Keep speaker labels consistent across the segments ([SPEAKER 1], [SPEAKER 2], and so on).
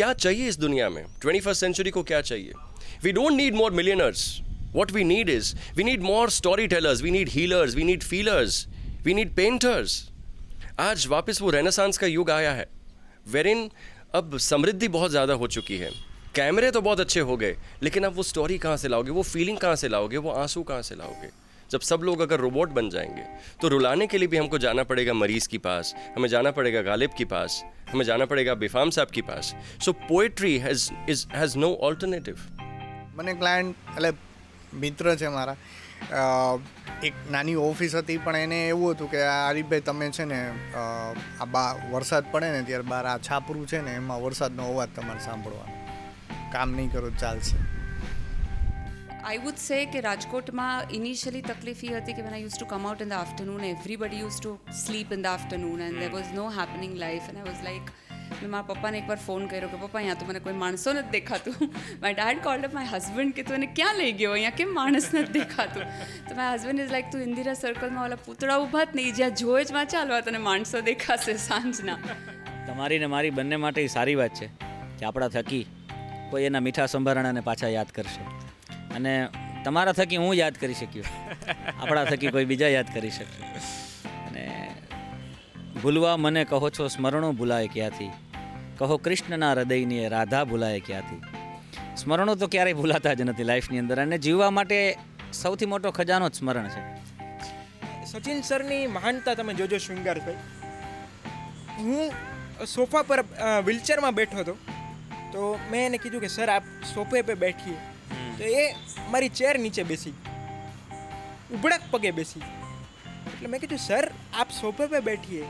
[SPEAKER 1] क्या चाहिए इस दुनिया में? ट्वेंटी फ़र्स्ट सेंचुरी को क्या चाहिए? We don't need more millionaires what we need is we need more storytellers we need healers we need feelers we need painters आज वापस वो रेनासांस का युग आया है वेरिन अब समृद्धि बहुत ज़्यादा हो चुकी है। कैमरे तो बहुत अच्छे हो गए, लेकिन अब वो स्टोरी कहाँ से लाओगे? वो फीलिंग कहाँ से लाओगे? वो आँसू कहाँ से लाओगे? जब सब लोग अगर रोबोट बन जाएँगे तो रुलाने के लिए भी हमको जाना पड़ेगा मरीज़ के पास, हमें जाना पड़ेगा गालिब के पास। हमें जाना पड़ेगा बेफाम साहब के पास so poetry has is has no alternative
[SPEAKER 2] મને ક્લાયન્ટ એટલે મિત્ર છે મારા અ, એક નાની ઓફિસ હતી પણ એને એવું હતું કે આ હરીફભાઈ તમે છે ને અ, આ બા વરસાદ પડે ને ત્યારે બહાર આ છાપરું છે ને એમાં વરસાદનો અવાજ તમારે સાંભળવાનો કામ નહીં કરો તો ચાલશે
[SPEAKER 3] આઈ વુડ સે કે રાજકોટમાં ઇનિશિયલી તકલીફ એ હતી કે when I use to come out in the afternoon everybody use to sleep in the afternoon and there was no happening life and I was like મેં મારા પપ્પાને એકવાર ફોન કર્યો કે પપ્પા અહીંયા તો મને કોઈ માણસો નથી દેખાતું. My dad called up my husband કે તું એને ક્યાં લઈ ગયો? અહીંયા કેમ માણસ નથી દેખાતું? તો માય હસબન્ડ ઇઝ લાઈક તું ઇન્દિરા સર્કલમાં ઓલા પૂતળા ઊભા જ નહીં જ્યાં જોવે જ માં ચાલવા તને માણસો દેખાશે સાંજના.
[SPEAKER 4] તમારી ને મારી બંને માટે સારી વાત છે કે આપણા થકી કોઈ એના મીઠા સંભારણાને પાછા યાદ કરશે. અને તમારા થકી હું યાદ કરી શક્યો. આપણા થકી કોઈ બીજા યાદ કરી શક્યો. અને ભૂલવા મને કહો છો સ્મરણો ભૂલાય ક્યાંથી? કહો કૃષ્ણના હૃદયની રાધા ભૂલાય ક્યાંથી? સ્મરણો તો ક્યારેય ભૂલાતા જ નથી લાઈફની અંદર અને જીવવા માટે સૌથી મોટો ખજાનો જ સ્મરણ છે.
[SPEAKER 5] સચિન સરની મહાનતા તમે જોજો શૃંગારભાઈ. હું સોફા પર વ્હીલચેરમાં બેઠો હતો. તો મેં એને કીધું કે, સર, આપ સોફે પર બેઠીએ. તો એ મારી ચેર નીચે બેસી ઉભડક પગે બેસી એટલે મેં કીધું સર આપ સોફે પે બેઠીએ.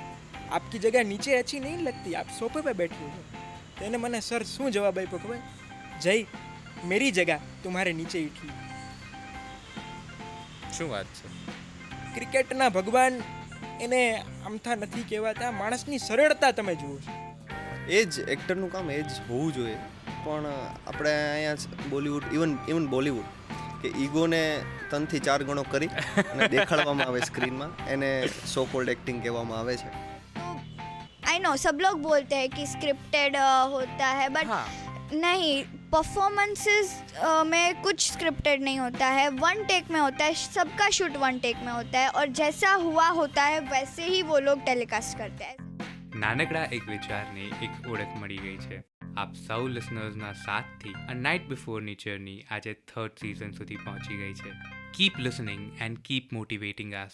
[SPEAKER 5] આપકી જગ્યા નીચે અચ્છી નહીં લગતી આપ સોફે પે બેઠીએ તો એને મને સર શું જવાબ આપ્યો ખબર? જય મેરી જગા તુમારે નીચે ઉઠી
[SPEAKER 6] શું વાત છે?
[SPEAKER 5] ક્રિકેટના ભગવાન એને આમથા નથી કહેવાતા. માણસની સરળતા તમે જુઓ છો.
[SPEAKER 7] એ જ એક્ટરનું કામ એ જ હોવું જોઈએ. પણ આપણે અહીંયા બોલિવૂડ ઇવન ઇવન બોલિવૂડ કે ઈગોને ત્રણથી ચાર ગણો કરી અને દેખાડવામાં આવે સ્ક્રીનમાં એને સો કોલ્ડ એક્ટિંગ કહેવામાં આવે છે
[SPEAKER 8] आई नो सब लोग बोलते हैं कि स्क्रिप्टेड होता है बट नहीं परफॉर्मेंसेस में कुछ स्क्रिप्टेड नहीं होता है वन टेक में होता है सबका शूट वन टेक में होता है और जैसा हुआ होता है वैसे ही वो लोग टेलीकास्ट करते हैं
[SPEAKER 6] નાનકડા એક વિચારની એક ઓળખ મળી ગઈ છે આપ સૌ લિસનર્સના સાથથી અ નાઇટ બિફોરની જર્ની આજે થર્ડ સિઝન સુધી પહોંચી ગઈ છે. Keep listening and keep motivating us